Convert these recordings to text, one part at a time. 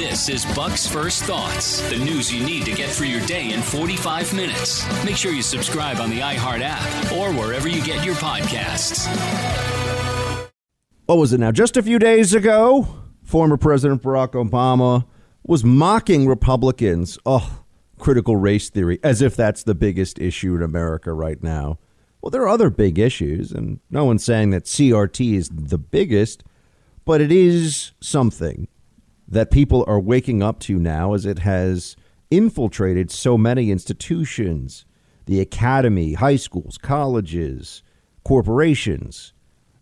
This is Buck's First Thoughts, the news you need to get through your day in 45 minutes. Make sure you subscribe on the iHeart app or wherever you get your podcasts. What was it now? Just a few days ago, former President Barack Obama was mocking Republicans. Oh, critical race theory, as if that's the biggest issue in America right now. Well, there are other big issues, and no one's saying that CRT is the biggest, but it is something that people are waking up to now as it has infiltrated so many institutions the academy, high schools, colleges, corporations.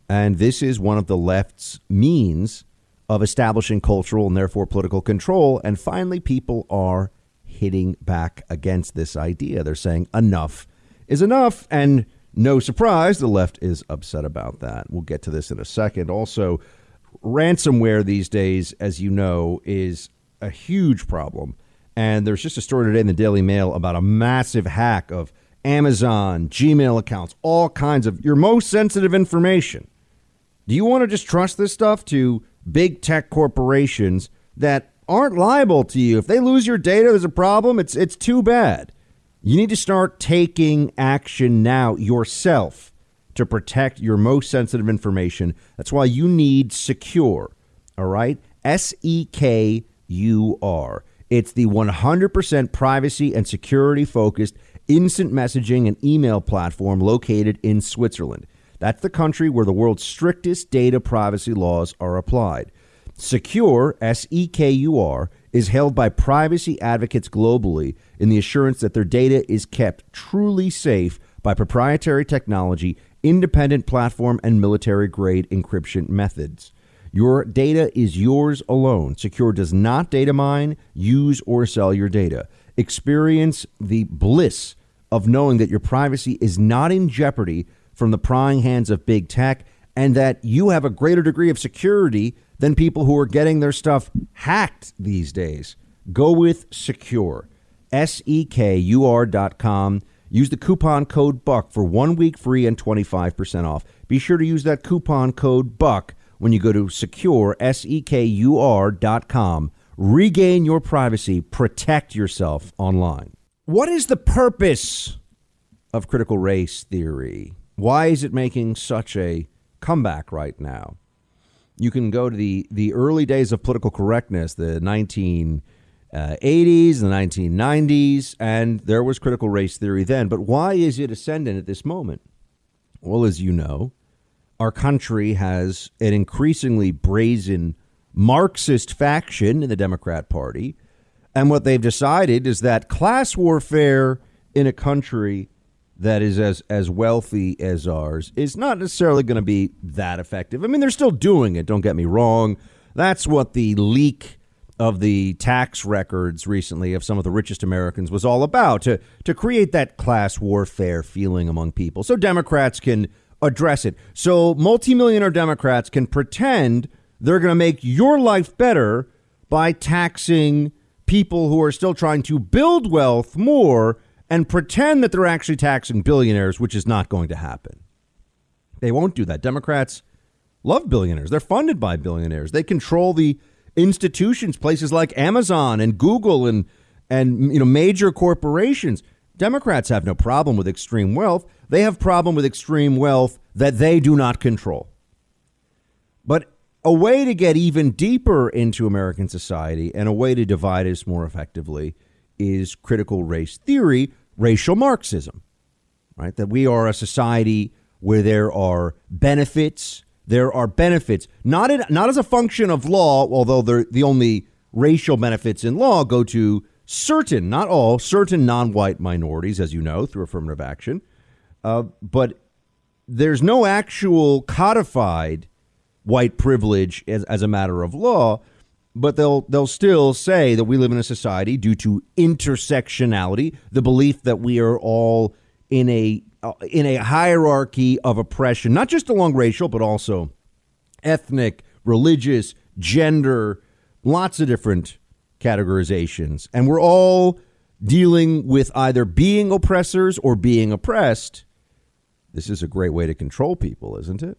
And this is one of the left's means of establishing cultural and therefore political control. And finally, people are hitting back against this idea. They're saying enough is enough. And no surprise, the left is upset about that. We'll get to this in a second. Also, ransomware these days, as you know, is a huge problem. And there's just a story today in the Daily Mail about a massive hack of Amazon, Gmail accounts, all kinds of your most sensitive information. Do you want to just trust this stuff to big tech corporations that aren't liable to you? If they lose your data, there's a problem. It's it's too bad. You need to start taking action now yourself to protect your most sensitive information. That's why you need Sekur. All right? S E K U R. It's the 100% privacy and security focused instant messaging and email platform located in Switzerland. That's the country where the world's strictest data privacy laws are applied. Sekur, S E K U R, is held by privacy advocates globally in the assurance that their data is kept truly safe by proprietary technology independent platform, and military grade encryption methods. Your data is yours alone. Sekur does not data mine, use, or sell your data. Experience the bliss of knowing that your privacy is not in jeopardy from the prying hands of big tech and that you have a greater degree of security than people who are getting their stuff hacked these days. Go with Sekur. S E K U R dot com. Use the coupon code BUCK for one week free and 25% off. Be sure to use that coupon code BUCK when you go to Sekur, S-E-K-U-R dot com. Regain your privacy. Protect yourself online. What is the purpose of critical race theory? Why is it making such a comeback right now? You can go to the, the early days of political correctness, the 19- uh, 80s, the 1990s, and there was critical race theory then. But why is it ascendant at this moment? Well, as you know, our country has an increasingly brazen Marxist faction in the Democrat Party. And what they've decided is that class warfare in a country that is as, as wealthy as ours is not necessarily going to be that effective. I mean, they're still doing it, don't get me wrong. That's what the leak of the tax records recently of some of the richest Americans was all about to to create that class warfare feeling among people so Democrats can address it. So multimillionaire Democrats can pretend they're going to make your life better by taxing people who are still trying to build wealth more and pretend that they're actually taxing billionaires, which is not going to happen. They won't do that. Democrats love billionaires. They're funded by billionaires. They control the institutions, places like Amazon and Google and and you know major corporations. Democrats have no problem with extreme wealth. They have problem with extreme wealth that they do not control. But a way to get even deeper into American society and a way to divide us more effectively is critical race theory, racial Marxism. Right? That we are a society where there are benefits there are benefits, not in, not as a function of law, although the only racial benefits in law go to certain, not all, certain non-white minorities, as you know, through affirmative action. Uh, but there's no actual codified white privilege as, as a matter of law. But they'll they'll still say that we live in a society due to intersectionality, the belief that we are all in a uh, in a hierarchy of oppression, not just along racial, but also ethnic, religious, gender, lots of different categorizations. And we're all dealing with either being oppressors or being oppressed. This is a great way to control people, isn't it?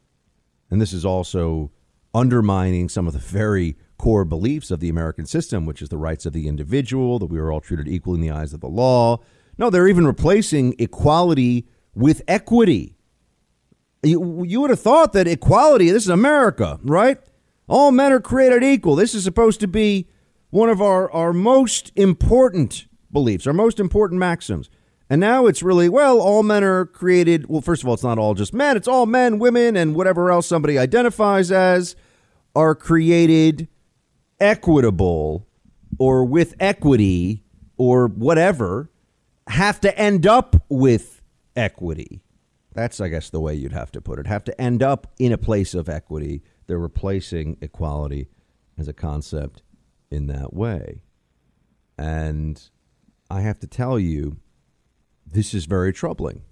And this is also undermining some of the very core beliefs of the American system, which is the rights of the individual, that we are all treated equally in the eyes of the law. No, they're even replacing equality with equity. You, you would have thought that equality, this is America, right? All men are created equal. This is supposed to be one of our, our most important beliefs, our most important maxims. And now it's really, well, all men are created. Well, first of all, it's not all just men, it's all men, women, and whatever else somebody identifies as are created equitable or with equity or whatever, have to end up with equity. That's, I guess, the way you'd have to put it. Have to end up in a place of equity. They're replacing equality as a concept in that way. And I have to tell you, this is very troubling.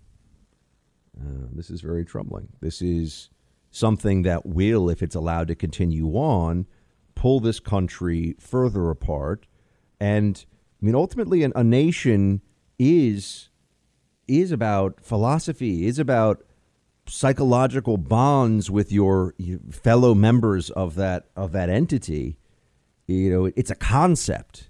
Uh, this is very troubling. This is something that will, if it's allowed to continue on, pull this country further apart. And I mean, ultimately, an, a nation is is about philosophy, is about psychological bonds with your, your fellow members of that of that entity. You know, it's a concept.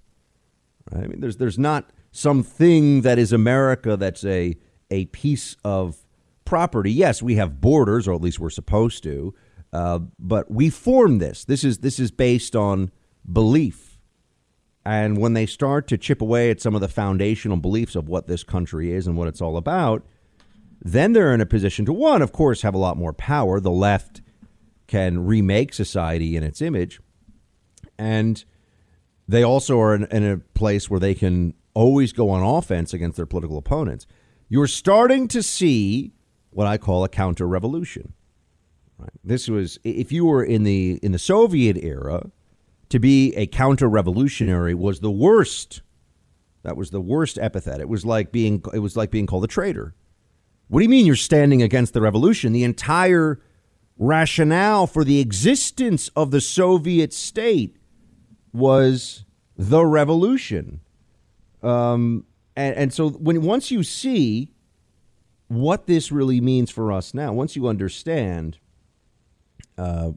Right? I mean, there's there's not something that is America that's a a piece of property. Yes, we have borders, or at least we're supposed to, uh, but we form this. This is this is based on belief, and when they start to chip away at some of the foundational beliefs of what this country is and what it's all about, then they're in a position to one, of course, have a lot more power. The left can remake society in its image, and they also are in, in a place where they can always go on offense against their political opponents. You're starting to see what I call a counter revolution. Right? This was if you were in the in the Soviet era, to be a counter revolutionary was the worst. That was the worst epithet. It was like being it was like being called a traitor. What do you mean you're standing against the revolution? The entire rationale for the existence of the Soviet state was the revolution. Um, and, and so when once you see what this really means for us now, once you understand uh,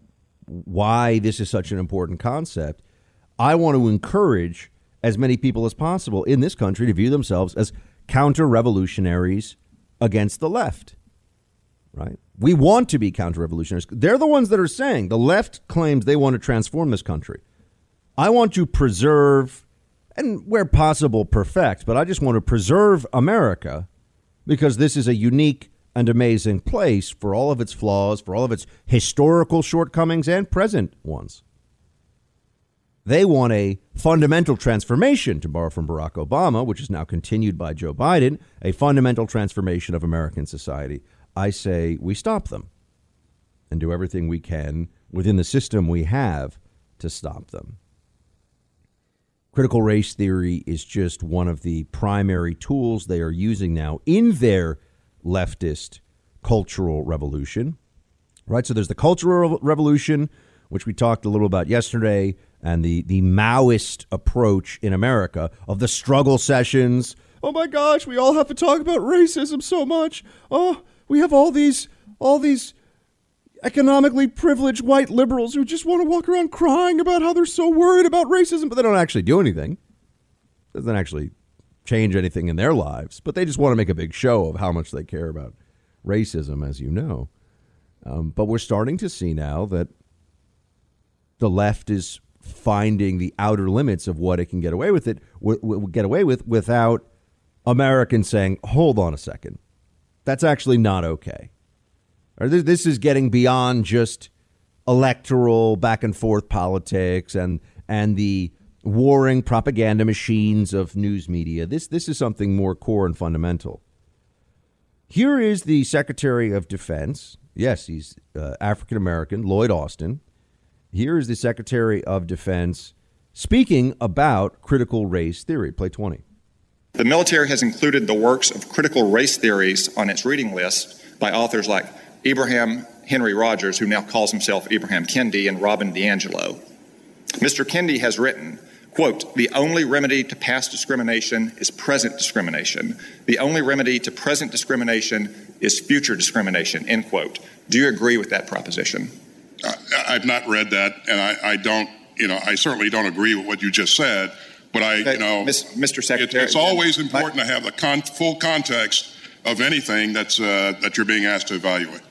why this is such an important concept, I want to encourage as many people as possible in this country to view themselves as counter revolutionaries against the left. Right? We want to be counter revolutionaries. They're the ones that are saying the left claims they want to transform this country. I want to preserve and where possible perfect, but I just want to preserve America because this is a unique and amazing place for all of its flaws, for all of its historical shortcomings and present ones. They want a fundamental transformation, to borrow from Barack Obama, which is now continued by Joe Biden, a fundamental transformation of American society. I say we stop them and do everything we can within the system we have to stop them. Critical race theory is just one of the primary tools they are using now in their leftist cultural revolution. Right? So there's the cultural revolution, which we talked a little about yesterday, and the, the Maoist approach in America of the struggle sessions. Oh my gosh, we all have to talk about racism so much. Oh, we have all these all these economically privileged white liberals who just want to walk around crying about how they're so worried about racism, but they don't actually do anything. Doesn't actually change anything in their lives, but they just want to make a big show of how much they care about racism, as you know. Um, but we're starting to see now that the left is finding the outer limits of what it can get away with it, w- w- get away with without Americans saying, "Hold on a second, that's actually not okay." Or this, this is getting beyond just electoral back and forth politics and and the warring propaganda machines of news media. This this is something more core and fundamental. Here is the Secretary of Defense. Yes, he's uh, African American, Lloyd Austin. Here is the Secretary of Defense speaking about critical race theory. Play 20. The military has included the works of critical race theories on its reading list by authors like Abraham Henry Rogers, who now calls himself Abraham Kendi, and Robin DiAngelo. Mr. Kendi has written, quote, the only remedy to past discrimination is present discrimination. The only remedy to present discrimination is future discrimination, end quote. Do you agree with that proposition? I've not read that, and I, I don't you know, I certainly don't agree with what you just said, but I, you know, Mr. Secretary, it, it's always important my, to have the con- full context of anything that's uh, that you're being asked to evaluate.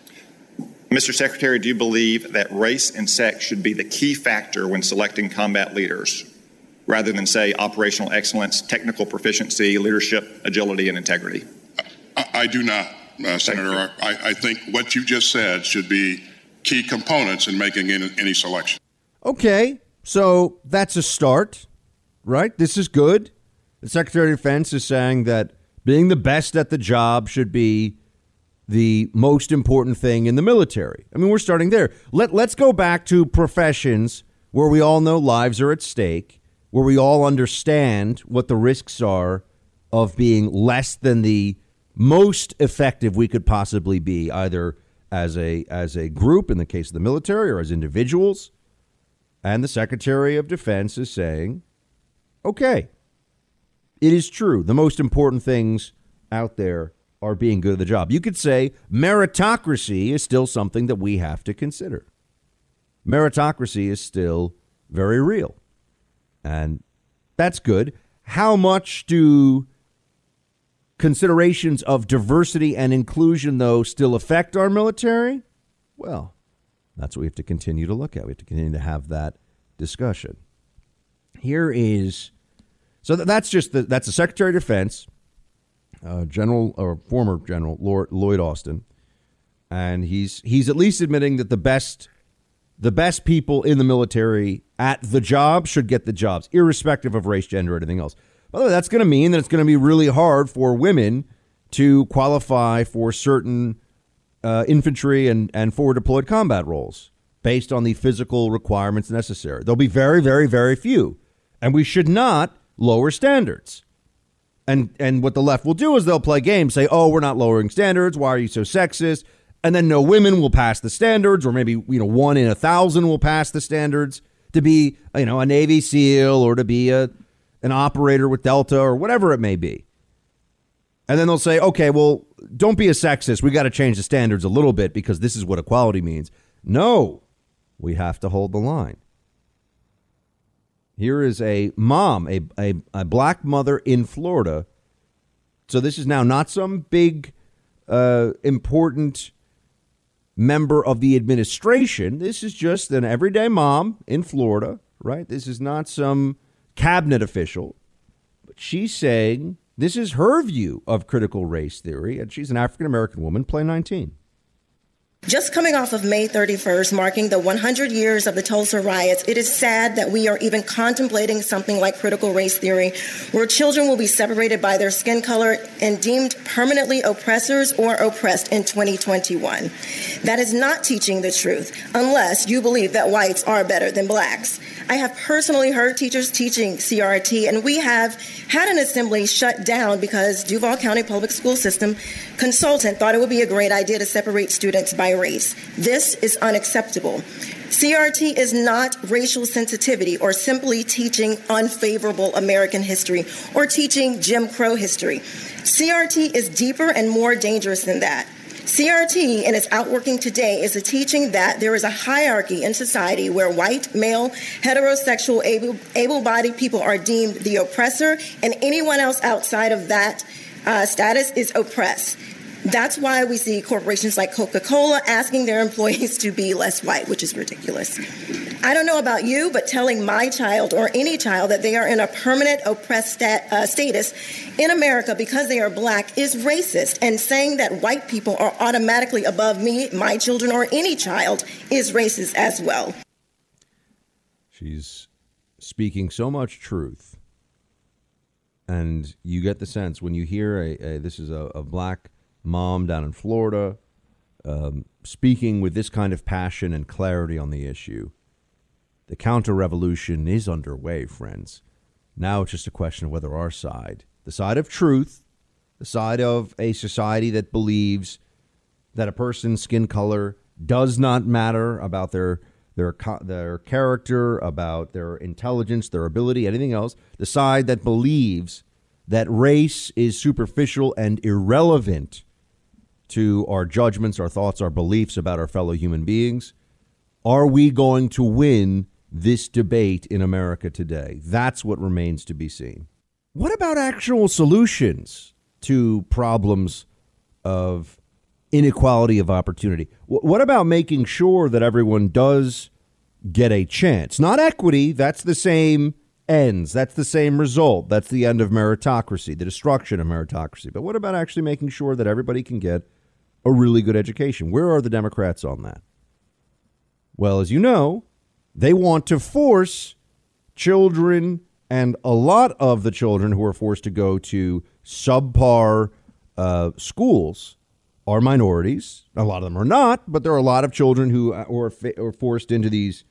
Mr. Secretary, do you believe that race and sex should be the key factor when selecting combat leaders, rather than say operational excellence, technical proficiency, leadership, agility, and integrity? I, I do not, uh, Senator. I, I, think what you just said should be key components in making any, any selection. Okay, so that's a start, right? This is good. The Secretary of Defense is saying that being the best at the job should be the most important thing in the military. I mean, we're starting there. Let, let's go back to professions where we all know lives are at stake, where we all understand what the risks are of being less than the most effective we could possibly be, either as a as a group in the case of the military or as individuals. And the Secretary of Defense is saying, okay, it is true. The most important things out there are being good at the job. You could say meritocracy is still something that we have to consider. Meritocracy is still very real. And that's good. How much do considerations of diversity and inclusion, though, still affect our military? Well, that's what we have to continue to look at. We have to continue to have that discussion. Here is so that's just the, that's the Secretary of Defense uh, General or former General Lord, Lloyd Austin, and he's he's at least admitting that the best the best people in the military at the job should get the jobs, irrespective of race, gender, or anything else. By the way, that's going to mean that it's going to be really hard for women to qualify for certain uh, infantry and, and forward deployed combat roles based on the physical requirements necessary. There'll be very, very, very few. And we should not lower standards. And and what the left will do is they'll play games, say, "Oh, we're not lowering standards. Why are you so sexist?" And then no women will pass the standards, or maybe you know one in a thousand will pass the standards to be you know a Navy SEAL or to be a an operator with Delta or whatever it may be. And then they'll say, "Okay, well, don't be a sexist. We got to change the standards a little bit because this is what equality means." No, we have to hold the line. Here is a mom, a, a, a black mother in Florida. So this is now not some big, uh, important member of the administration. This is just an everyday mom in Florida, right? This is not some cabinet official. But she's saying this is her view of critical race theory, and she's an African American woman, play 19. Just coming off of May 31st, marking the 100 years of the Tulsa riots, it is sad that we are even contemplating something like critical race theory, where children will be separated by their skin color and deemed permanently oppressors or oppressed in 2021. That is not teaching the truth, unless you believe that whites are better than blacks. I have personally heard teachers teaching CRT, and we have had an assembly shut down because Duval County Public School System consultant thought it would be a great idea to separate students by race. This is unacceptable. CRT is not racial sensitivity or simply teaching unfavorable American history or teaching Jim Crow history. CRT is deeper and more dangerous than that. CRT, in its outworking today, is a teaching that there is a hierarchy in society where white, male, heterosexual, able bodied people are deemed the oppressor, and anyone else outside of that uh, status is oppressed. That's why we see corporations like Coca Cola asking their employees to be less white, which is ridiculous. I don't know about you, but telling my child or any child that they are in a permanent oppressed stat, uh, status in America because they are black is racist. And saying that white people are automatically above me, my children, or any child is racist as well. She's speaking so much truth. And you get the sense when you hear a, a this is a, a black mom down in Florida, um, speaking with this kind of passion and clarity on the issue. The counter revolution is underway, friends. Now it's just a question of whether our side, the side of truth, the side of a society that believes that a person's skin color does not matter about their their their character, about their intelligence, their ability, anything else, the side that believes that race is superficial and irrelevant to our judgments, our thoughts, our beliefs about our fellow human beings? Are we going to win this debate in America today. That's what remains to be seen. What about actual solutions to problems of inequality of opportunity? What about making sure that everyone does get a chance? Not equity, that's the same ends. That's the same result. That's the end of meritocracy, the destruction of meritocracy. But what about actually making sure that everybody can get a really good education? Where are the Democrats on that? Well, as you know, they want to force children and a lot of the children who are forced to go to subpar uh, schools are minorities. A lot of them are not, but there are a lot of children who uh, are, fa- are forced into these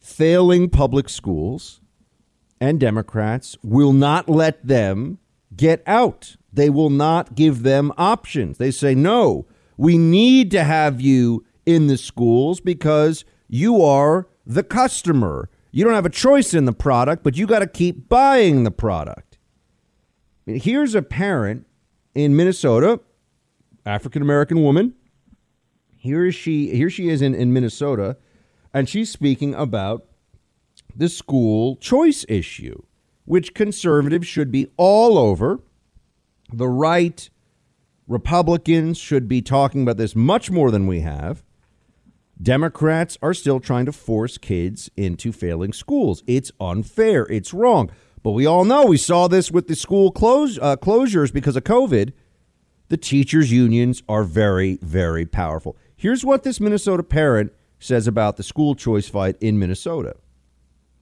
failing public schools and Democrats will not let them get out. They will not give them options. They say, no, we need to have you in the schools because you are the customer. You don't have a choice in the product, but you got to keep buying the product. Here's a parent in Minnesota, African American woman. Here is she. Here she is in, in Minnesota, and she's speaking about the school choice issue, which conservatives should be all over. The right, Republicans should be talking about this much more than we have. Democrats are still trying to force kids into failing schools. It's unfair. It's wrong. But we all know we saw this with the school close, uh, closures because of COVID. The teachers' unions are very, very powerful. Here's what this Minnesota parent says about the school choice fight in Minnesota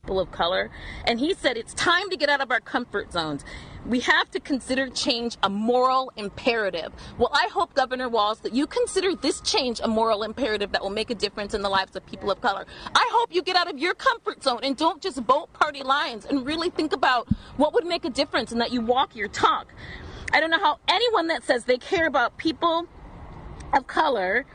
people of color. And he said it's time to get out of our comfort zones. We have to consider change a moral imperative. Well, I hope, Governor Walz, that you consider this change a moral imperative that will make a difference in the lives of people of color. I hope you get out of your comfort zone and don't just vote party lines and really think about what would make a difference and that you walk your talk. I don't know how anyone that says they care about people of color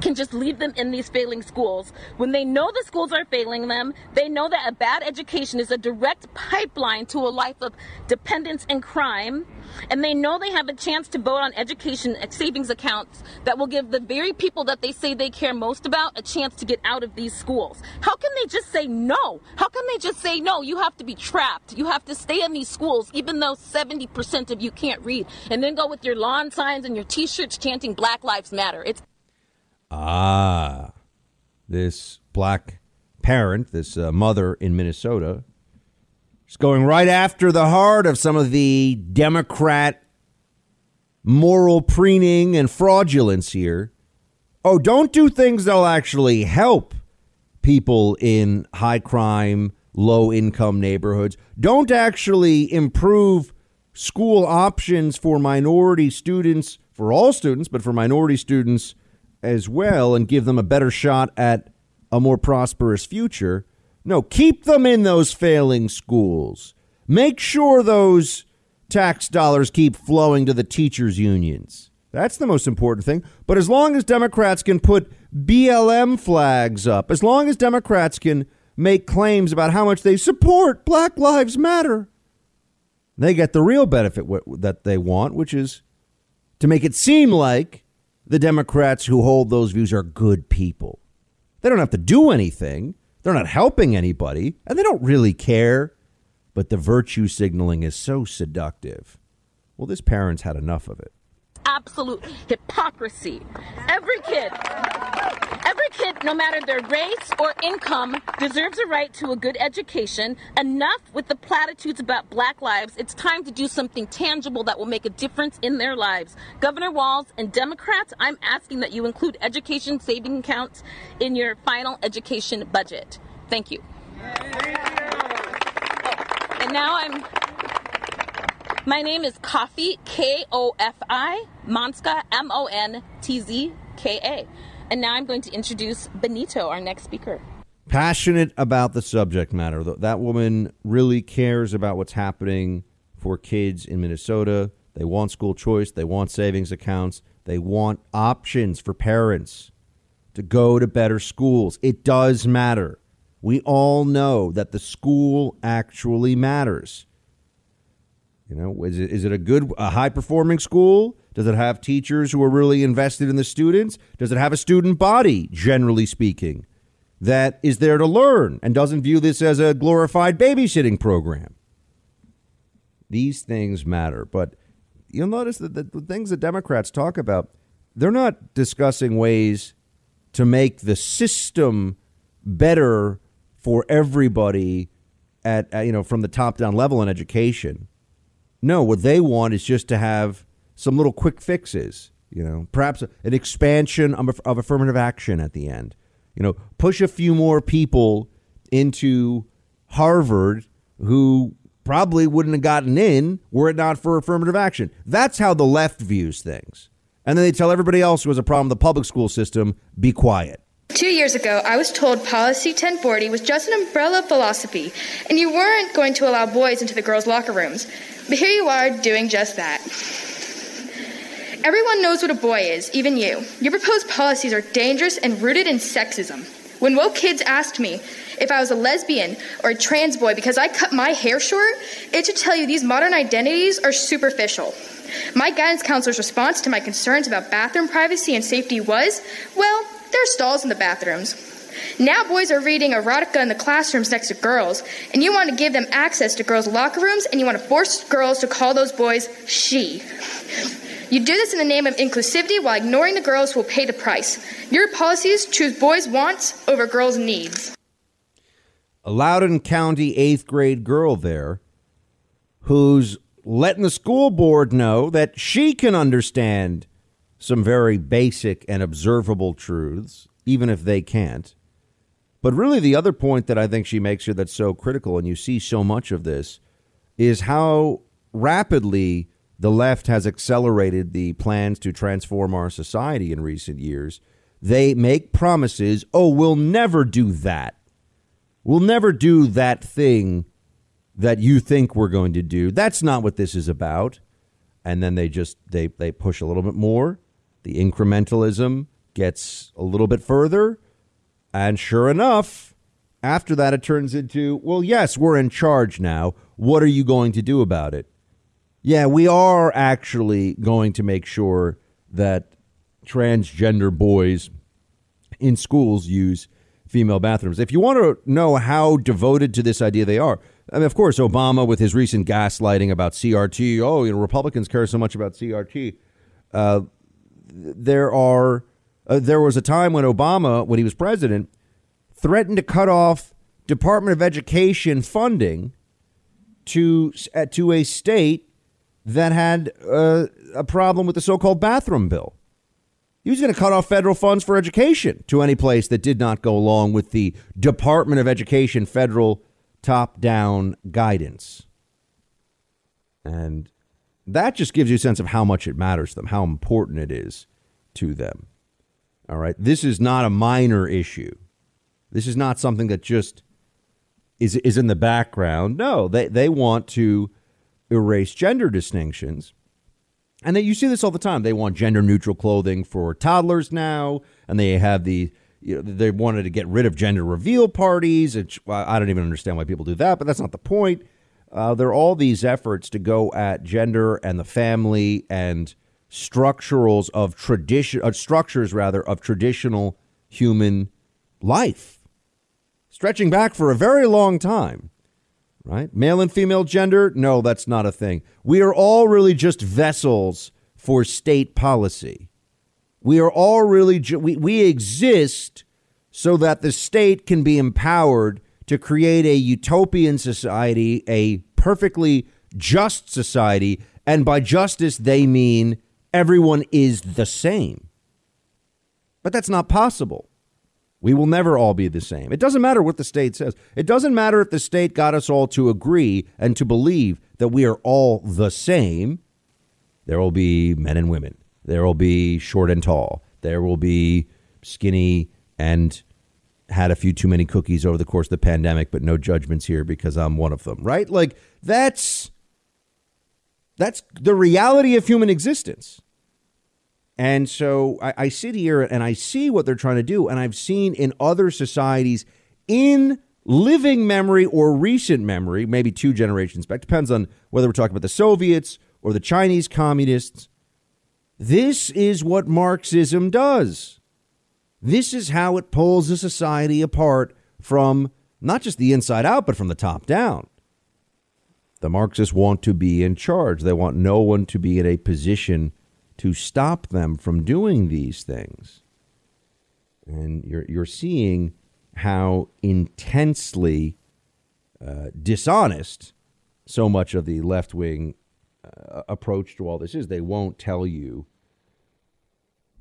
can just leave them in these failing schools when they know the schools are failing them. They know that a bad education is a direct pipeline to a life of dependence and crime. And they know they have a chance to vote on education savings accounts that will give the very people that they say they care most about a chance to get out of these schools. How can they just say no? How can they just say no? You have to be trapped. You have to stay in these schools, even though 70% of you can't read, and then go with your lawn signs and your t shirts chanting Black Lives Matter. It's Ah, this black parent, this uh, mother in Minnesota, is going right after the heart of some of the Democrat moral preening and fraudulence here. Oh, don't do things that'll actually help people in high crime, low income neighborhoods. Don't actually improve school options for minority students, for all students, but for minority students as well and give them a better shot at a more prosperous future. No, keep them in those failing schools. Make sure those tax dollars keep flowing to the teachers' unions. That's the most important thing. But as long as Democrats can put BLM flags up, as long as Democrats can make claims about how much they support Black Lives Matter, they get the real benefit that they want, which is to make it seem like the Democrats who hold those views are good people. They don't have to do anything, they're not helping anybody, and they don't really care. But the virtue signaling is so seductive. Well, this parent's had enough of it absolute hypocrisy. Every kid, every kid, no matter their race or income, deserves a right to a good education. Enough with the platitudes about black lives. It's time to do something tangible that will make a difference in their lives. Governor Walz and Democrats, I'm asking that you include education saving accounts in your final education budget. Thank you. And now I'm my name is Kofi, K O F I, Montzka, M O N T Z K A. And now I'm going to introduce Benito, our next speaker. Passionate about the subject matter. That woman really cares about what's happening for kids in Minnesota. They want school choice, they want savings accounts, they want options for parents to go to better schools. It does matter. We all know that the school actually matters. You know, is it, is it a good, a high performing school? Does it have teachers who are really invested in the students? Does it have a student body, generally speaking? that is there to learn and doesn't view this as a glorified babysitting program. These things matter. But you'll notice that the, the things that Democrats talk about, they're not discussing ways to make the system better for everybody at, you know from the top down level in education. No, what they want is just to have some little quick fixes. You know, perhaps an expansion of, of affirmative action at the end. You know, push a few more people into Harvard who probably wouldn't have gotten in were it not for affirmative action. That's how the left views things. And then they tell everybody else who has a problem with the public school system, be quiet. Two years ago, I was told Policy 1040 was just an umbrella philosophy, and you weren't going to allow boys into the girls' locker rooms. But here you are doing just that. Everyone knows what a boy is, even you. Your proposed policies are dangerous and rooted in sexism. When woke kids asked me if I was a lesbian or a trans boy because I cut my hair short, it should tell you these modern identities are superficial. My guidance counselor's response to my concerns about bathroom privacy and safety was well, there are stalls in the bathrooms. Now boys are reading erotica in the classrooms next to girls, and you want to give them access to girls' locker rooms, and you want to force girls to call those boys she. You do this in the name of inclusivity while ignoring the girls who will pay the price. Your policies choose boys' wants over girls' needs. A Loudoun County eighth grade girl there who's letting the school board know that she can understand some very basic and observable truths, even if they can't. But really, the other point that I think she makes here that's so critical, and you see so much of this, is how rapidly the left has accelerated the plans to transform our society in recent years. They make promises, oh, we'll never do that. We'll never do that thing that you think we're going to do. That's not what this is about. And then they just they they push a little bit more the incrementalism gets a little bit further. And sure enough, after that, it turns into, well, yes, we're in charge now. What are you going to do about it? Yeah, we are actually going to make sure that transgender boys in schools use female bathrooms. If you want to know how devoted to this idea they are, I mean, of course, Obama with his recent gaslighting about CRT. Oh, you know, Republicans care so much about CRT. Uh, there are uh, there was a time when Obama, when he was president, threatened to cut off Department of Education funding to uh, to a state that had uh, a problem with the so-called bathroom bill. He was going to cut off federal funds for education to any place that did not go along with the Department of Education federal top-down guidance. And that just gives you a sense of how much it matters to them, how important it is to them. All right. This is not a minor issue. This is not something that just is is in the background. No, they, they want to erase gender distinctions. And that you see this all the time. They want gender neutral clothing for toddlers now, and they have the you know, they wanted to get rid of gender reveal parties. Which, I don't even understand why people do that, but that's not the point. Uh, there are all these efforts to go at gender and the family and structurals of tradition, uh, structures rather of traditional human life, stretching back for a very long time. Right, male and female gender? No, that's not a thing. We are all really just vessels for state policy. We are all really ju- we we exist so that the state can be empowered to create a utopian society, a perfectly just society. And by justice, they mean everyone is the same. But that's not possible. We will never all be the same. It doesn't matter what the state says. It doesn't matter if the state got us all to agree and to believe that we are all the same. There will be men and women. There will be short and tall. There will be skinny and had a few too many cookies over the course of the pandemic, but no judgments here because I'm one of them, right? Like that's that's the reality of human existence. And so I, I sit here and I see what they're trying to do, and I've seen in other societies in living memory or recent memory, maybe two generations back, depends on whether we're talking about the Soviets or the Chinese communists. This is what Marxism does. This is how it pulls a society apart from not just the inside out, but from the top down. The Marxists want to be in charge. They want no one to be in a position to stop them from doing these things. And you're, you're seeing how intensely uh, dishonest so much of the left wing uh, approach to all this is. They won't tell you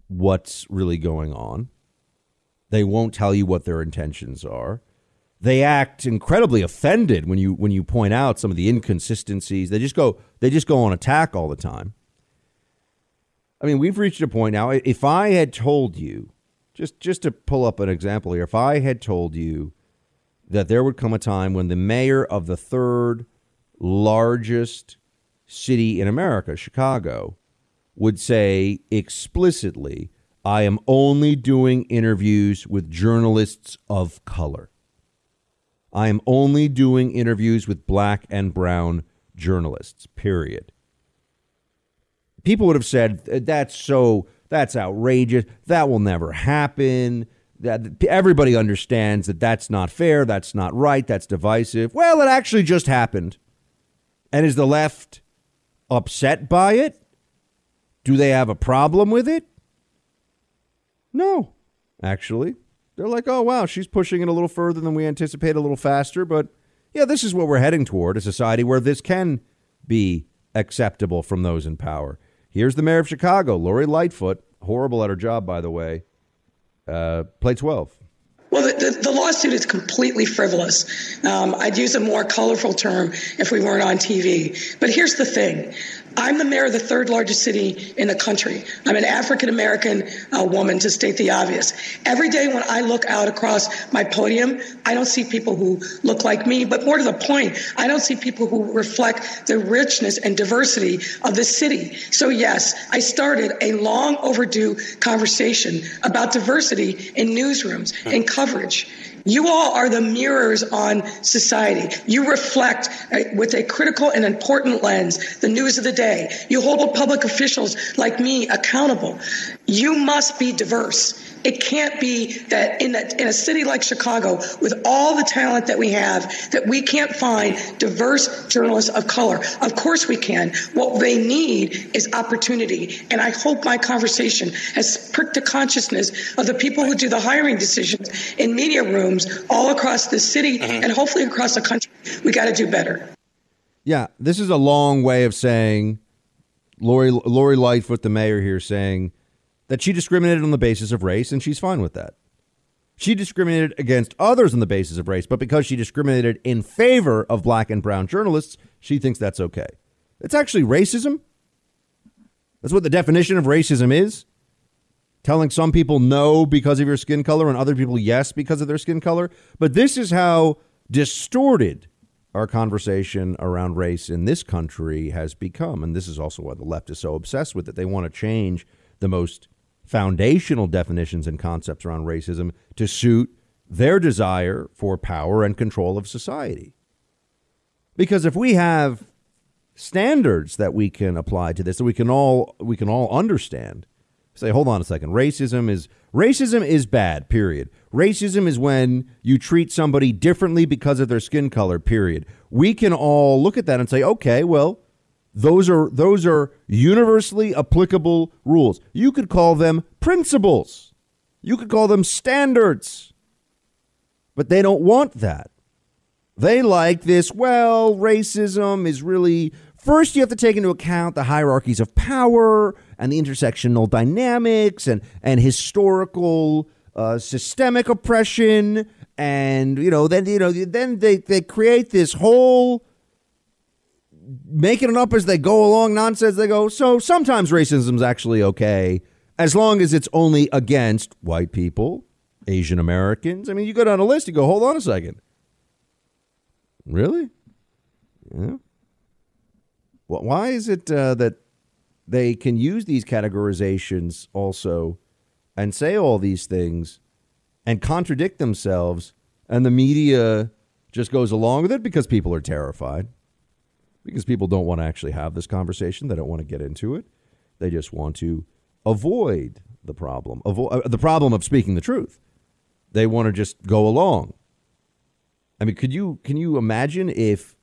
what's really going on, they won't tell you what their intentions are. They act incredibly offended when you when you point out some of the inconsistencies. They just go they just go on attack all the time. I mean, we've reached a point now. If I had told you, just just to pull up an example here, if I had told you that there would come a time when the mayor of the third largest city in America, Chicago, would say explicitly, I am only doing interviews with journalists of color. I am only doing interviews with black and brown journalists, period. People would have said, uh, that's so, that's outrageous. That will never happen. That everybody understands that that's not fair, that's not right, that's divisive. Well, it actually just happened. And is the left upset by it? Do they have a problem with it? No, actually. They're like, oh, wow, she's pushing it a little further than we anticipate, a little faster. But yeah, this is what we're heading toward a society where this can be acceptable from those in power. Here's the mayor of Chicago, Lori Lightfoot, horrible at her job, by the way. Uh, play 12. Well, the, the, the, lawsuit is completely frivolous. Um, I'd use a more colorful term if we weren't on TV. But here's the thing I'm the mayor of the third largest city in the country. I'm an African American uh, woman, to state the obvious. Every day when I look out across my podium, I don't see people who look like me, but more to the point, I don't see people who reflect the richness and diversity of the city. So, yes, I started a long overdue conversation about diversity in newsrooms, in coverage. You all are the mirrors on society. You reflect uh, with a critical and important lens the news of the day. You hold public officials like me accountable. You must be diverse. It can't be that in a, in a city like Chicago, with all the talent that we have, that we can't find diverse journalists of color. Of course we can. What they need is opportunity. And I hope my conversation has pricked the consciousness of the people who do the hiring decisions in media rooms all across the city mm-hmm. and hopefully across the country. We got to do better. Yeah, this is a long way of saying Lori Lori Lightfoot, the mayor here, saying that she discriminated on the basis of race, and she's fine with that. She discriminated against others on the basis of race, but because she discriminated in favor of black and brown journalists, she thinks that's okay. It's actually racism. That's what the definition of racism is. Telling some people no because of your skin color and other people yes because of their skin color. But this is how distorted our conversation around race in this country has become. And this is also why the left is so obsessed with it. They want to change the most foundational definitions and concepts around racism to suit their desire for power and control of society. Because if we have standards that we can apply to this that we can all we can all understand, say, hold on a second, racism is racism is bad, period. Racism is when you treat somebody differently because of their skin color, period. We can all look at that and say, okay, well, those are those are universally applicable rules. You could call them principles. You could call them standards. But they don't want that. They like this, well, racism is really first you have to take into account the hierarchies of power and the intersectional dynamics and and historical uh, systemic oppression and you know then you know then they they create this whole making it up as they go along nonsense. They go, so sometimes racism's actually okay as long as it's only against white people, Asian Americans. I mean, you go down a list, you go, hold on a second. Really? Yeah. Well, why is it uh, that they can use these categorizations also and say all these things and contradict themselves, and the media just goes along with it because people are terrified? Because people don't want to actually have this conversation. They don't want to get into it. They just want to avoid the problem of uh, the problem of speaking the truth. They want to just go along. I mean, could you can you imagine if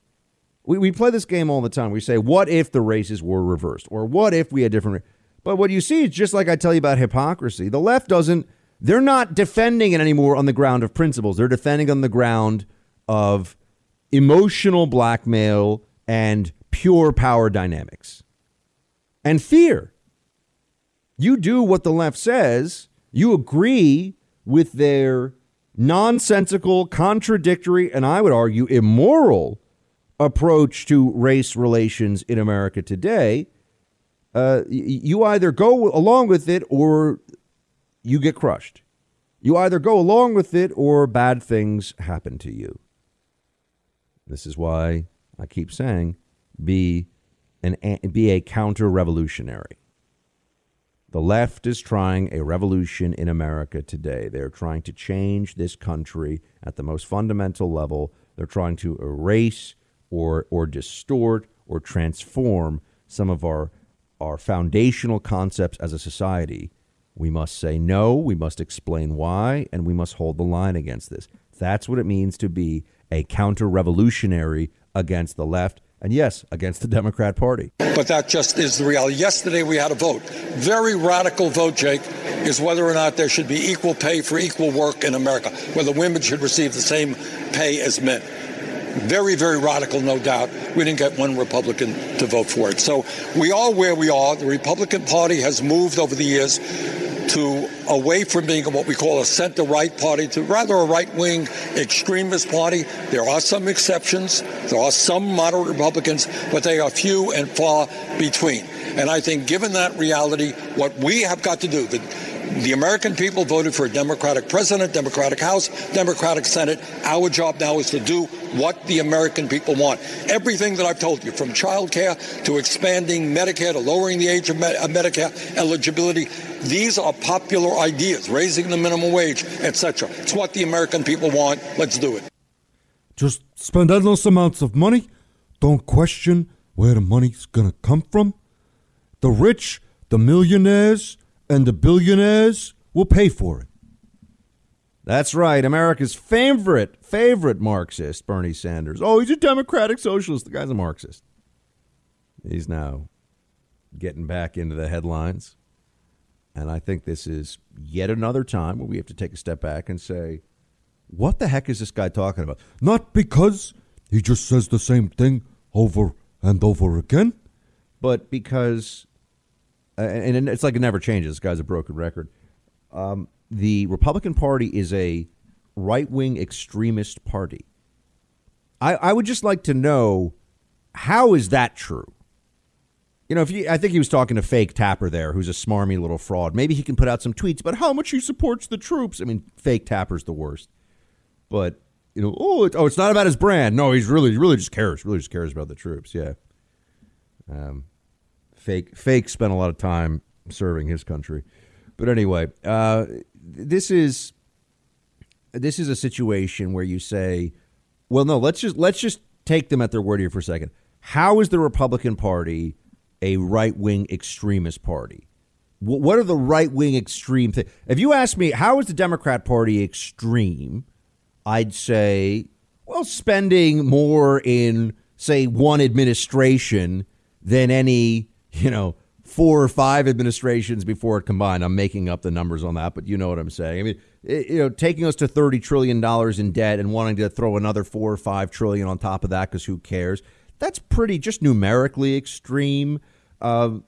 we, we play this game all the time? We say, "What if the races were reversed?" or "What if we had different?" But what you see is just like I tell you about hypocrisy. The left doesn't. They're not defending it anymore on the ground of principles. They're defending on the ground of emotional blackmail and pure power dynamics and fear. You do what the left says, you agree with their nonsensical, contradictory, and I would argue immoral approach to race relations in America today. Uh, you either go along with it or you get crushed. You either go along with it or bad things happen to you. This is why I keep saying be an be a counter revolutionary. The left is trying a revolution in America today. They're trying to change this country at the most fundamental level. They're trying to erase or or distort or transform some of our our foundational concepts as a society. We must say no, we must explain why, and we must hold the line against this. That's what it means to be a counter revolutionary against the left and yes, against the Democrat Party. But that just is the reality. Yesterday we had a vote. Very radical vote, Jake, is whether or not there should be equal pay for equal work in America, whether women should receive the same pay as men. Very, very radical, no doubt. We didn't get one Republican to vote for it. So we are where we are. The Republican Party has moved over the years to away from being what we call a center right party to rather a right wing extremist party. There are some exceptions. There are some moderate Republicans, but they are few and far between. And I think, given that reality, what we have got to do, the, the American people voted for a Democratic president, Democratic House, Democratic Senate. Our job now is to do what the American people want. Everything that I've told you, from child care to expanding Medicare to lowering the age of Medicare eligibility, these are popular ideas, raising the minimum wage, etc. It's what the American people want. Let's do it. Just spend endless amounts of money. Don't question where the money's going to come from. The rich, the millionaires, and the billionaires will pay for it. That's right. America's favorite, favorite Marxist, Bernie Sanders. Oh, he's a democratic socialist. The guy's a Marxist. He's now getting back into the headlines. And I think this is yet another time where we have to take a step back and say, what the heck is this guy talking about? Not because he just says the same thing over and over again, but because and it's like it never changes. This guy's a broken record. Um, the Republican Party is a right wing extremist party. I, I would just like to know how is that true? You know, if you, I think he was talking to fake Tapper there, who's a smarmy little fraud. Maybe he can put out some tweets about how much he supports the troops. I mean, fake Tapper's the worst. But you know, oh, it, oh, it's not about his brand. No, he's really, really just cares. Really just cares about the troops. Yeah. Um, fake fake spent a lot of time serving his country. But anyway, uh, this is this is a situation where you say, well, no, let's just let's just take them at their word here for a second. How is the Republican Party a right wing extremist party? What are the right wing extreme things? If you ask me, how is the Democrat Party extreme? I'd say, well, spending more in, say, one administration than any you know, four or five administrations before it combined. I'm making up the numbers on that, but you know what I'm saying. I mean, it, you know, taking us to 30 trillion dollars in debt and wanting to throw another 4 or 5 trillion on top of that cuz who cares? That's pretty just numerically extreme. Uh,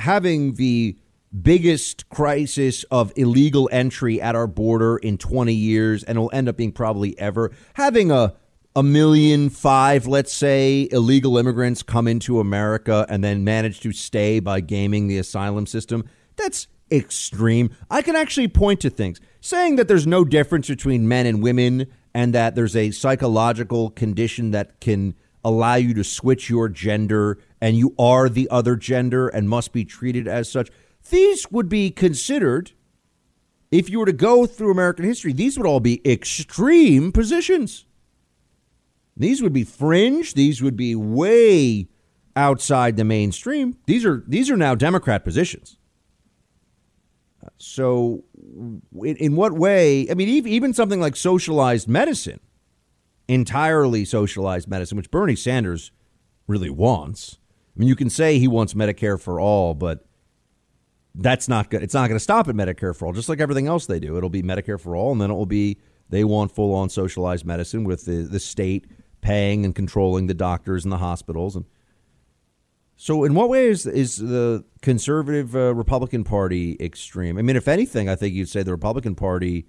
having the biggest crisis of illegal entry at our border in 20 years and it'll end up being probably ever having a a million five, let's say, illegal immigrants come into America and then manage to stay by gaming the asylum system, that's extreme. I can actually point to things saying that there's no difference between men and women and that there's a psychological condition that can allow you to switch your gender and you are the other gender and must be treated as such. These would be considered, if you were to go through American history, these would all be extreme positions. These would be fringe. These would be way outside the mainstream. These are these are now Democrat positions. So, in, in what way? I mean, even, something like socialized medicine, entirely socialized medicine, which Bernie Sanders really wants. I mean, you can say he wants Medicare for all, but that's not good. It's not going to stop at Medicare for all. Just like everything else they do, it'll be Medicare for all, and then it will be they want full on socialized medicine with the, the state paying and controlling the doctors and the hospitals and so, in what ways is the conservative uh, Republican Party extreme? I mean, if anything, I think you'd say the Republican Party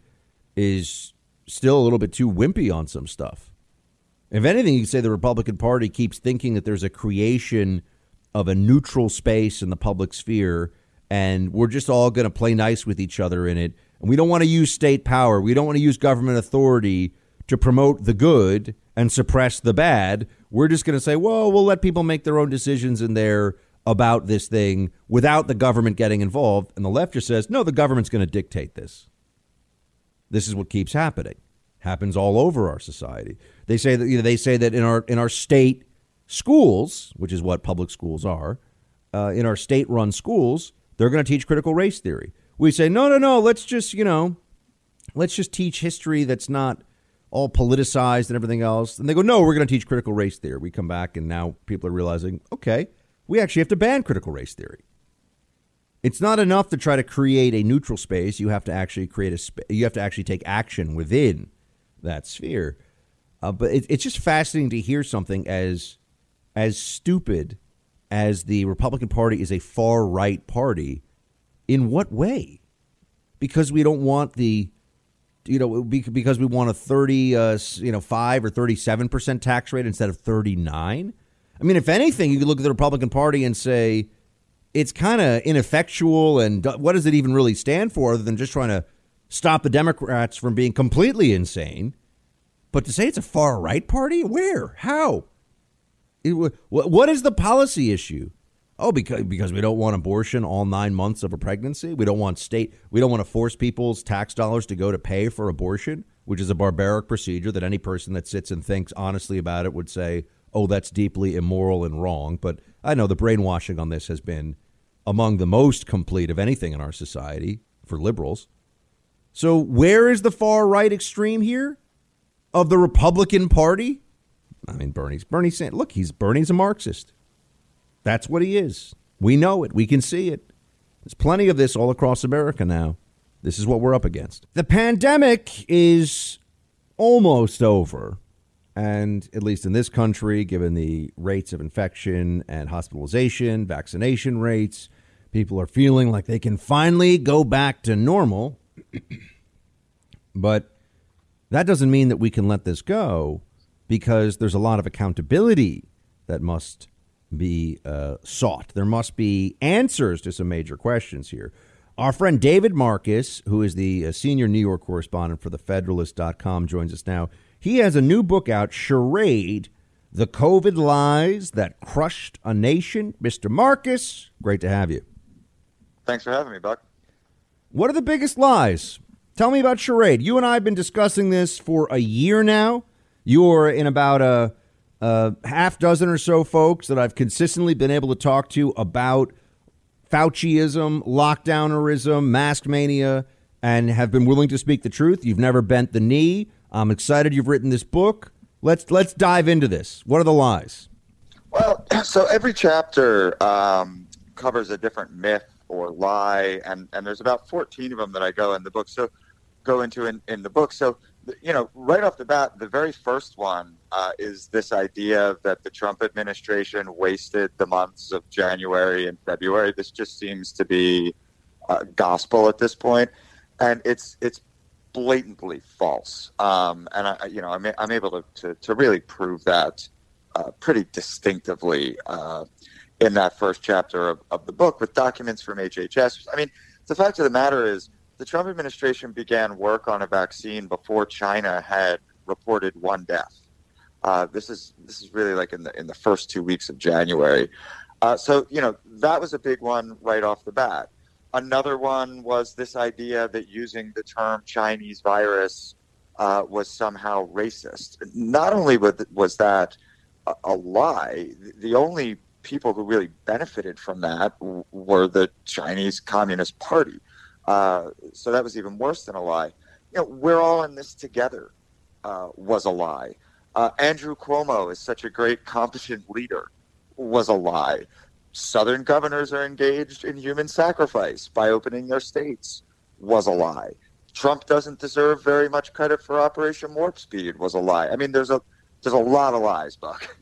is still a little bit too wimpy on some stuff. If anything, you'd say the Republican Party keeps thinking that there's a creation of a neutral space in the public sphere, and we're just all going to play nice with each other in it. And we don't want to use state power. We don't want to use government authority to promote the good and suppress the bad. We're just going to say, well, we'll let people make their own decisions in there about this thing without the government getting involved. And the left just says, no, the government's going to dictate this. This is what keeps happening. Happens all over our society. They say that you know, they say that in our in our state schools, which is what public schools are, uh, in our state-run schools, they're going to teach critical race theory. We say, no, no, no. Let's just you know, let's just teach history that's not all politicized and everything else. And they go, no, we're going to teach critical race theory. We come back and now people are realizing, okay, we actually have to ban critical race theory. It's not enough to try to create a neutral space. You have to actually create a sp- you have to actually take action within that sphere. Uh, but it, it's just fascinating to hear something as as stupid as the Republican Party is a far right party. In what way? Because we don't want the you know, because we want a 30, uh, you know, 5 or 37% tax rate instead of 39. I mean, if anything, you could look at the Republican Party and say it's kind of ineffectual. And what does it even really stand for other than just trying to stop the Democrats from being completely insane? But to say it's a far right party, where? How? It, what is the policy issue? Oh, because because we don't want abortion all nine months of a pregnancy. We don't want state. We don't want to force people's tax dollars to go to pay for abortion, which is a barbaric procedure that any person that sits and thinks honestly about it would say, "Oh, that's deeply immoral and wrong." But I know the brainwashing on this has been among the most complete of anything in our society for liberals. So where is the far right extreme here of the Republican Party? I mean, Bernie's Bernie look, he's Bernie's a Marxist. That's what he is. We know it. We can see it. There's plenty of this all across America now. This is what we're up against. The pandemic is almost over. And at least in this country, given the rates of infection and hospitalization, vaccination rates, people are feeling like they can finally go back to normal. but that doesn't mean that we can let this go because there's a lot of accountability that must be uh, sought. There must be answers to some major questions here. Our friend David Marcus, who is the uh, senior New York correspondent for the Federalist.com, joins us now. He has a new book out, Charade The COVID Lies That Crushed a Nation. Mr. Marcus, great to have you. Thanks for having me, Buck. What are the biggest lies? Tell me about Charade. You and I have been discussing this for a year now. You're in about a a half dozen or so folks that I've consistently been able to talk to about Fauciism, lockdownerism, mask mania, and have been willing to speak the truth. You've never bent the knee. I'm excited you've written this book. Let's let's dive into this. What are the lies? Well, so every chapter um, covers a different myth or lie, and, and there's about 14 of them that I go in the book. So go into in, in the book. So you know, right off the bat, the very first one uh, is this idea that the Trump administration wasted the months of January and February. This just seems to be uh, gospel at this point, and it's it's blatantly false. Um, and I, you know, I'm, I'm able to, to, to really prove that uh, pretty distinctively uh, in that first chapter of, of the book with documents from HHS. I mean, the fact of the matter is the Trump administration began work on a vaccine before China had reported one death. Uh, this is this is really like in the in the first two weeks of January. Uh, so you know that was a big one right off the bat. Another one was this idea that using the term Chinese virus uh, was somehow racist. Not only was that a, a lie, the only people who really benefited from that were the Chinese Communist Party. Uh, so that was even worse than a lie. You know, we're all in this together uh, was a lie. Uh, Andrew Cuomo is such a great, competent leader was a lie. Southern governors are engaged in human sacrifice by opening their states was a lie. Trump doesn't deserve very much credit for Operation Warp Speed was a lie. I mean, there's a there's a lot of lies, Buck.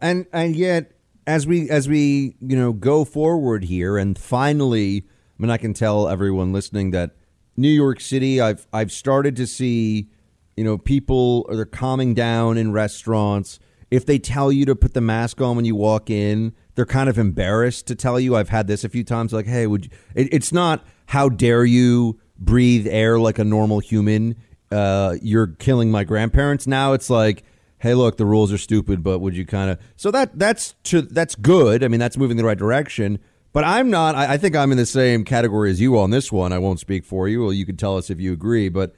And and yet, as we as we you know go forward here, and finally, I mean, I can tell everyone listening that New York City, I've I've started to see, you know, people are they're calming down in restaurants. If they tell you to put the mask on when you walk in, they're kind of embarrassed to tell you. I've had this a few times. Like, hey, would you? It, it's not how dare you breathe air like a normal human. Uh, you're killing my grandparents. Now it's like, hey, look, the rules are stupid, but would you kind of? So that that's to, that's good. I mean, that's moving in the right direction. But I'm not. I, I think I'm in the same category as you on this one. I won't speak for you. Well, you can tell us if you agree, but.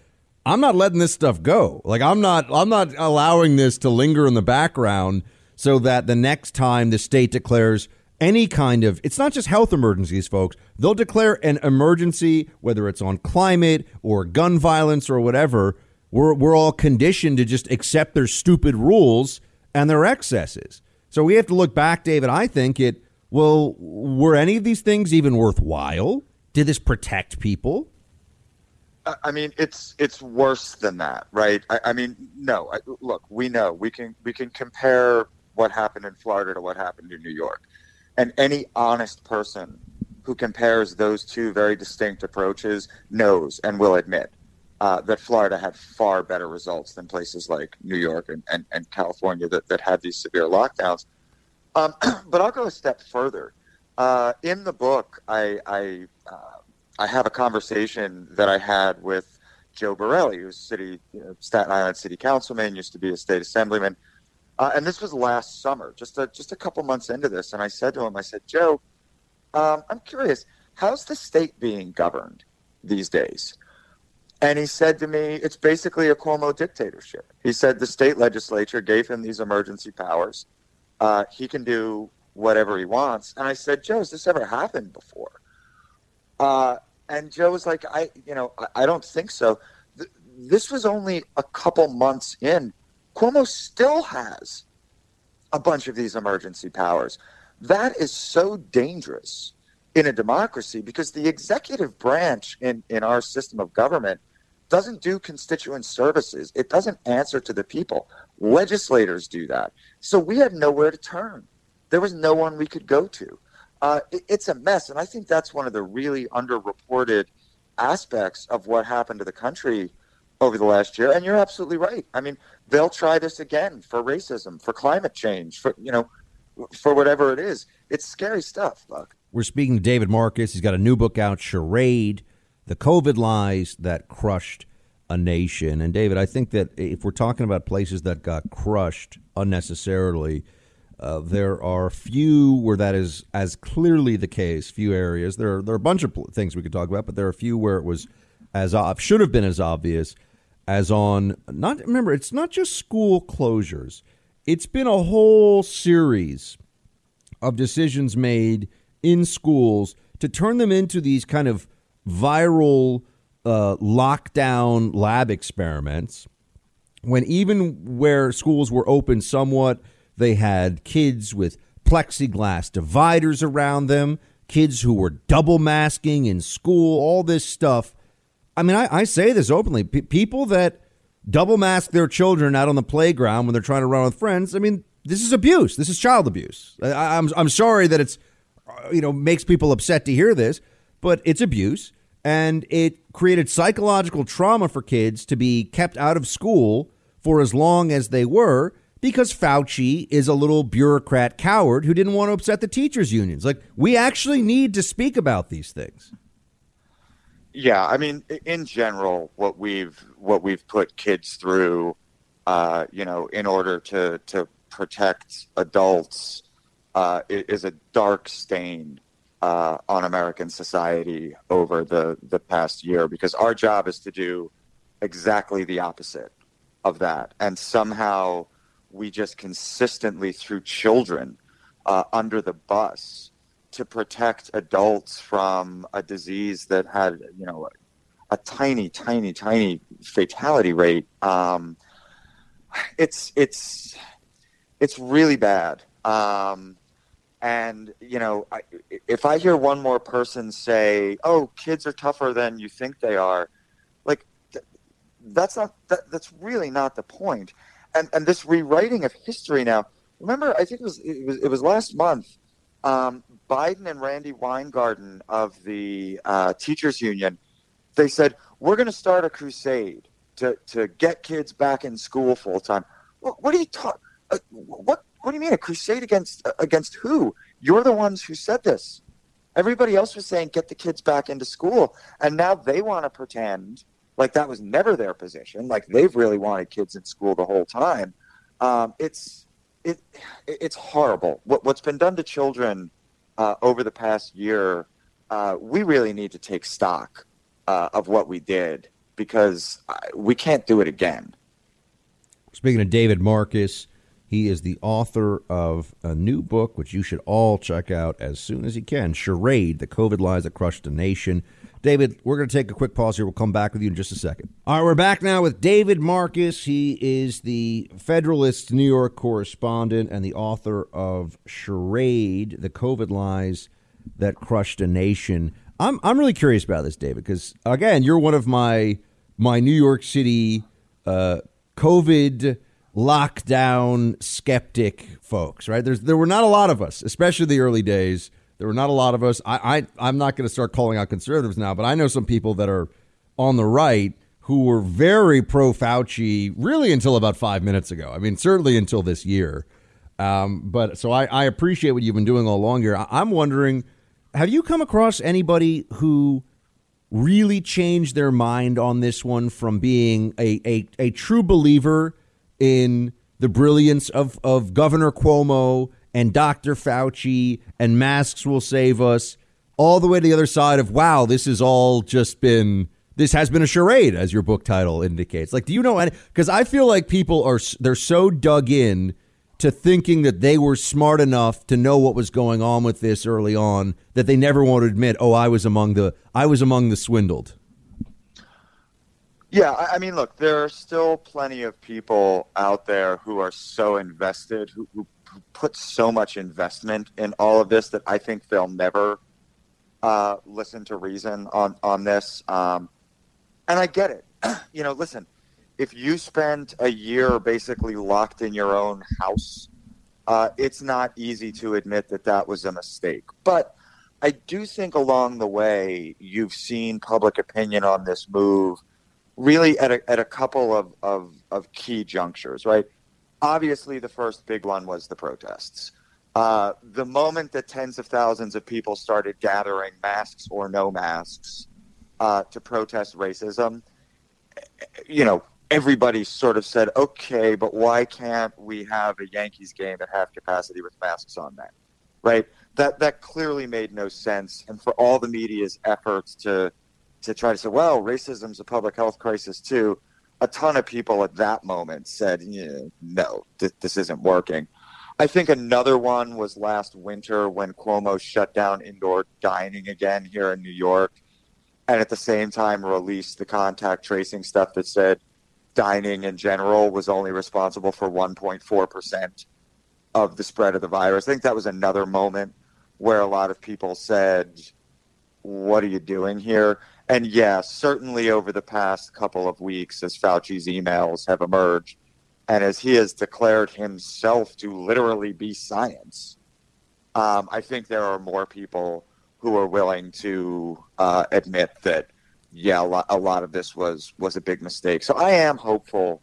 I'm not letting this stuff go. Like I'm not I'm not allowing this to linger in the background so that the next time the state declares any kind of it's not just health emergencies folks. They'll declare an emergency whether it's on climate or gun violence or whatever. We're we're all conditioned to just accept their stupid rules and their excesses. So we have to look back david. I think it well were any of these things even worthwhile? Did this protect people I- mean, it's it's worse than that, right? I, I mean, no. I, look, we know we can we can compare what happened in Florida to what happened in New York, and any honest person who compares those two very distinct approaches knows and will admit uh, that Florida had far better results than places like New York and, and, and California that, that had these severe lockdowns. Um, but I'll go a step further. Uh, in the book, I, I uh, I have a conversation that I had with Joe Borelli, who's city you know, Staten Island city councilman, used to be a state assemblyman, uh, and this was last summer, just a just a couple months into this. And I said to him, I said, Joe, um, I'm curious, how's the state being governed these days? And he said to me, it's basically a Cuomo dictatorship. He said the state legislature gave him these emergency powers. Uh, he can do whatever he wants. And I said, Joe, has this ever happened before? Uh, and Joe was like, I, you know, I, I don't think so. Th- this was only a couple months in. Cuomo still has a bunch of these emergency powers. That is so dangerous in a democracy because the executive branch in, in our system of government doesn't do constituent services. It doesn't answer to the people. Legislators do that. So we had nowhere to turn. There was no one we could go to. Uh, it, it's a mess. And I think that's one of the really underreported aspects of what happened to the country over the last year. And you're absolutely right. I mean, they'll try this again for racism, for climate change, for, you know, for whatever it is. It's scary stuff, Buck. We're speaking to David Marcus. He's got a new book out, Charade, The COVID Lies That Crushed a Nation. And David, I think that if we're talking about places that got crushed unnecessarily, uh, there are few where that is as clearly the case. Few areas. There are, there are a bunch of pl- things we could talk about, but there are a few where it was as ob- should have been as obvious as on not remember. It's not just school closures. It's been a whole series of decisions made in schools to turn them into these kind of viral uh, lockdown lab experiments. When even where schools were open somewhat they had kids with plexiglass dividers around them, kids who were double masking in school, all this stuff. I mean, I, I say this openly. P- people that double mask their children out on the playground when they're trying to run with friends, I mean, this is abuse. This is child abuse. I, I'm, I'm sorry that it's, uh, you know, makes people upset to hear this, but it's abuse. And it created psychological trauma for kids to be kept out of school for as long as they were because Fauci is a little bureaucrat coward who didn't want to upset the teachers unions. Like we actually need to speak about these things. Yeah, I mean, in general, what we've what we've put kids through, uh, you know, in order to to protect adults, uh, is a dark stain uh, on American society over the the past year. Because our job is to do exactly the opposite of that, and somehow we just consistently threw children uh, under the bus to protect adults from a disease that had, you know, a, tiny, tiny, tiny fatality rate. Um, it's it's it's really bad. Um, and you know, I, if I hear one more person say, "Oh, kids are tougher than you think they are," like th- that's not that, that's really not the point. And and this rewriting of history now. Remember, I think it was it was, it was last month. Um, Biden and Randi Weingarten of the uh, teachers union, they said we're going to start a crusade to to get kids back in school full time. What, what are you talking? Uh, what what do you mean a crusade against uh, against who? You're the ones who said this. Everybody else was saying get the kids back into school, and now they want to pretend like that was never their position. Like they've really wanted kids in school the whole time. Um, it's it it's horrible. What what's been done to children uh, over the past year? Uh, we really need to take stock uh, of what we did because uh, we can't do it again. Speaking of David Marcus, he is the author of a new book, which you should all check out as soon as you can Charade, The COVID Lies That Crushed a Nation. David, we're going to take a quick pause here. We'll come back with you in just a second. All right, we're back now with David Marcus. He is the Federalist New York correspondent and the author of Charade, The COVID Lies That Crushed a Nation. I'm, I'm really curious about this, David, because, again, you're one of my, my New York City uh, COVID lockdown skeptic folks, right? There's there were not a lot of us, especially the early days. There were not a lot of us. I, I I'm not going to start calling out conservatives now, but I know some people that are on the right who were very pro Fauci really until about five minutes ago. I mean, certainly until this year. Um, but so I, I appreciate what you've been doing all along here. I, I'm wondering, have you come across anybody who really changed their mind on this one from being a, a, a true believer in the brilliance of, of Governor Cuomo and Dr. Fauci and masks will save us, all the way to the other side of, wow, this has all just been, this has been a charade, as your book title indicates. Like, do you know any? Because I feel like people are, they're so dug in to thinking that they were smart enough to know what was going on with this early on that they never want to admit, oh, I was among the, I was among the swindled. Yeah, I mean, look, there are still plenty of people out there who are so invested, who, who, who put so much investment in all of this that I think they'll never uh, listen to reason on on this. Um, and I get it. you know, listen, if you spent a year basically locked in your own house, uh, it's not easy to admit that that was a mistake. But I do think along the way, you've seen public opinion on this move really at a, at a couple of, of, of key junctures, right? Obviously, the first big one was the protests. Uh, the moment that tens of thousands of people started gathering, masks or no masks, uh, to protest racism, you know, everybody sort of said, okay, but why can't we have a Yankees game at half capacity with masks on then? Right? That, that clearly made no sense. And for all the media's efforts to to try to say, well, racism's a public health crisis too. A ton of people at that moment said, yeah, no, th- this isn't working. I think another one was last winter when Cuomo shut down indoor dining again here in New York, and at the same time released the contact tracing stuff that said dining in general was only responsible for 1.4% of the spread of the virus. I think that was another moment where a lot of people said, what are you doing here? And yeah, certainly over the past couple of weeks, as Fauci's emails have emerged, and as he has declared himself to literally be science, um, I think there are more people who are willing to uh, admit that, yeah, a lot, a lot, of this was was a big mistake. So I am hopeful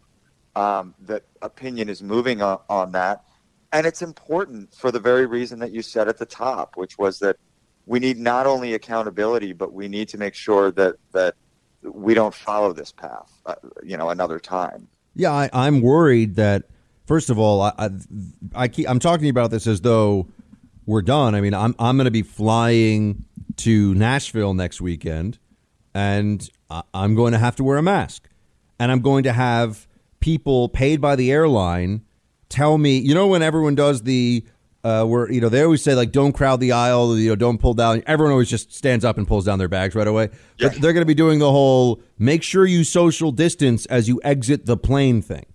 um, that opinion is moving on, on that, and it's important for the very reason that you said at the top, which was that we need not only accountability, but we need to make sure that that we don't follow this path, uh, you know, another time. Yeah, I, am worried that first of all, I, I, I keep, I'm talking about this as though we're done. I mean, I'm I'm going to be flying to Nashville next weekend, and I'm going to have to wear a mask, and I'm going to have people paid by the airline tell me, you know, when everyone does the uh, where you know they always say like don't crowd the aisle, you know don't pull down. Everyone always just stands up and pulls down their bags right away. Yeah. But they're going to be doing the whole make sure you social distance as you exit the plane thing.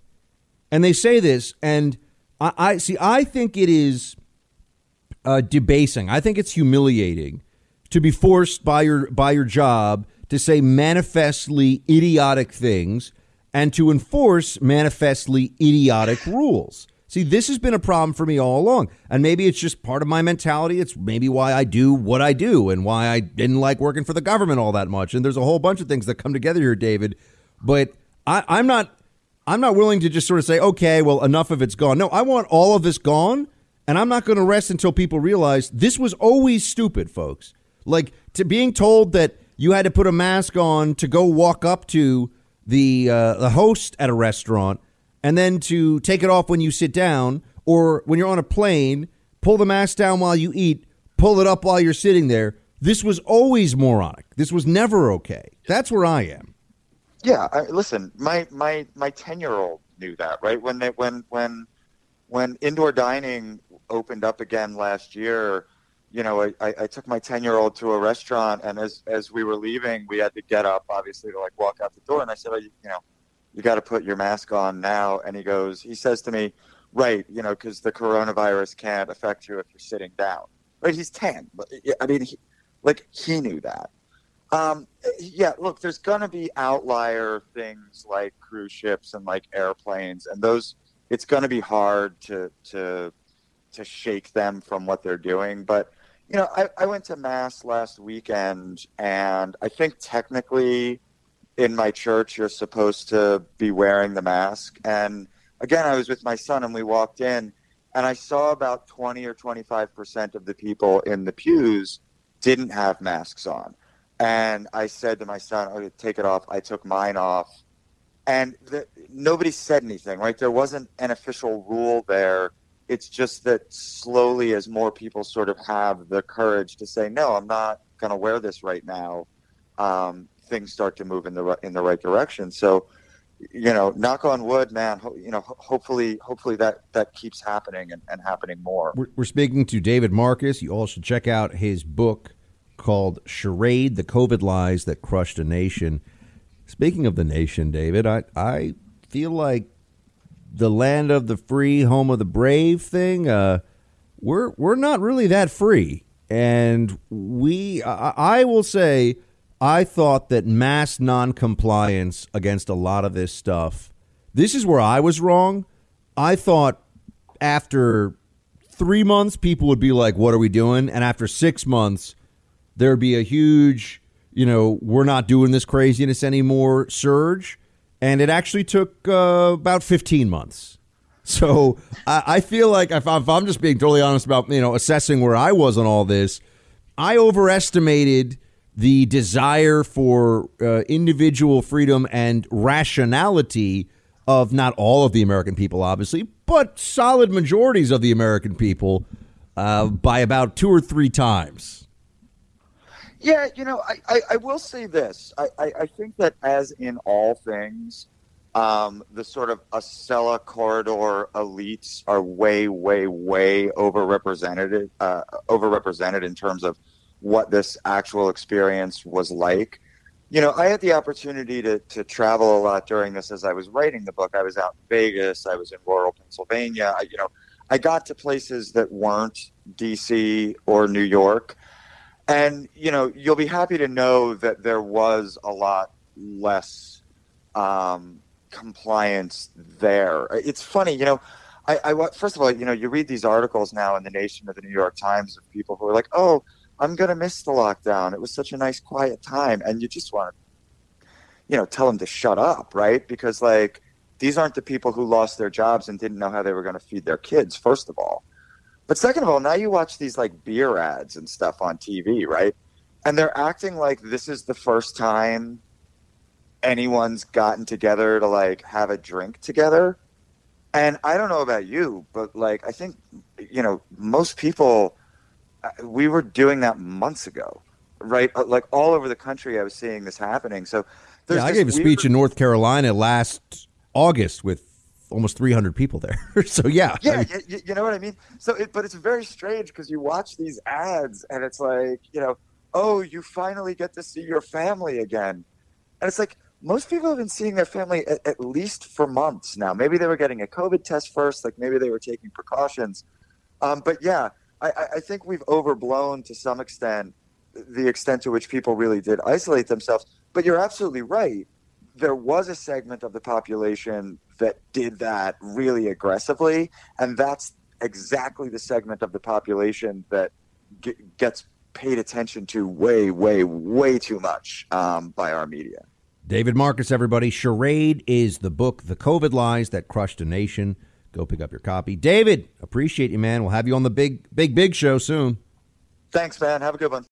And they say this, and I, I see. I think it is uh, debasing. I think it's humiliating to be forced by your by your job to say manifestly idiotic things and to enforce manifestly idiotic rules. See, this has been a problem for me all along. And maybe it's just part of my mentality. It's maybe why I do what I do and why I didn't like working for the government all that much. And there's a whole bunch of things that come together here, David. But I, I'm not I'm not willing to just sort of say, okay, well, enough of it's gone. No, I want all of this gone, and I'm not going to rest until people realize this was always stupid, folks. Like to being told that you had to put a mask on to go walk up to the uh, the host at a restaurant, and then to take it off when you sit down, or when you're on a plane, pull the mask down while you eat, pull it up while you're sitting there. This was always moronic. This was never okay. That's where I am. Yeah, I, listen, my my my ten year old knew that, right? When they when when when indoor dining opened up again last year, you know, I, I, took my ten year old to a restaurant, and as as we were leaving, we had to get up, obviously, to like walk out the door, and I said, you, you know, you got to put your mask on now, and he goes, he says to me, right, you know, because the coronavirus can't affect you if you're sitting down, right? He's ten, but I mean, he, like he knew that. Um, yeah, look, there's going to be outlier things like cruise ships and like airplanes, and those it's going to be hard to to to shake them from what they're doing. But you know, I, I went to mass last weekend, and I think technically in my church you're supposed to be wearing the mask. And again, I was with my son, and we walked in, and I saw about twenty or twenty five percent of the people in the pews didn't have masks on. And I said to my son, "Okay, take it off." I took mine off, and the, nobody said anything. Right? There wasn't an official rule there. It's just that slowly, as more people sort of have the courage to say, "No, I'm not going to wear this right now," um, things start to move in the in the right direction. So, you know, knock on wood, man. Ho- you know, ho- hopefully, hopefully that that keeps happening and, and happening more. We're, we're speaking to David Marcus. You all should check out his book called Charade The COVID Lies That Crushed a Nation. Speaking of the nation, David, I, I feel like the land of the free, home of the brave thing, uh, we're, we're not really that free. And we, I, I will say, I thought that mass noncompliance against a lot of this stuff, this is where I was wrong. I thought after three months, people would be like, What are we doing? And after six months, there'd be a huge, you know, we're not doing this craziness anymore surge. And it actually took uh, about 15 months. So I, I feel like if, I, if I'm just being totally honest about, you know, assessing where I was on all this, I overestimated the desire for uh, individual freedom and rationality of not all of the American people, obviously, but solid majorities of the American people uh, by about two or three times. Yeah, you know, I, I, I will say this. I, I, I think that as in all things, um, the sort of Acela corridor elites are way, way, way overrepresented, uh, overrepresented in terms of what this actual experience was like. You know, I had the opportunity to, to travel a lot during this as I was writing the book. I was out in Vegas, I was in rural Pennsylvania. I, you know, I got to places that weren't DC or New York. And, you know, you'll be happy to know that there was a lot less um, compliance there. It's funny, you know, I, I, first of all, you know, you read these articles now in the Nation or the New York Times of people who are like, oh, I'm going to miss the lockdown. It was such a nice, quiet time. And you just want to, you know, tell them to shut up, right? Because, like, these aren't the people who lost their jobs and didn't know how they were going to feed their kids, first of all. But second of all, now you watch these like beer ads and stuff on TV, right? And they're acting like this is the first time anyone's gotten together to like have a drink together. And I don't know about you, but like I think you know most people we were doing that months ago, right? Uh, Like all over the country, I was seeing this happening. So there's Yeah, I gave a speech in North Carolina last August with almost 300 people there. so yeah, yeah, I mean, you, you know what I mean. So, it, but it's very strange because you watch these ads and it's like, you know, oh, you finally get to see your family again, and it's like most people have been seeing their family at, at least for months now. Maybe they were getting a COVID test first, like maybe they were taking precautions. Um, but yeah, I, I think we've overblown to some extent the extent to which people really did isolate themselves. But you're absolutely right. There was a segment of the population that did that really aggressively, and that's exactly the segment of the population that g- gets paid attention to way, way, way too much um, by our media. David Marcus, everybody. Charade is the book, The COVID Lies That Crushed a Nation. Go pick up your copy. David, appreciate you, man. We'll have you on the big, big, big show soon. Thanks, man. Have a good one.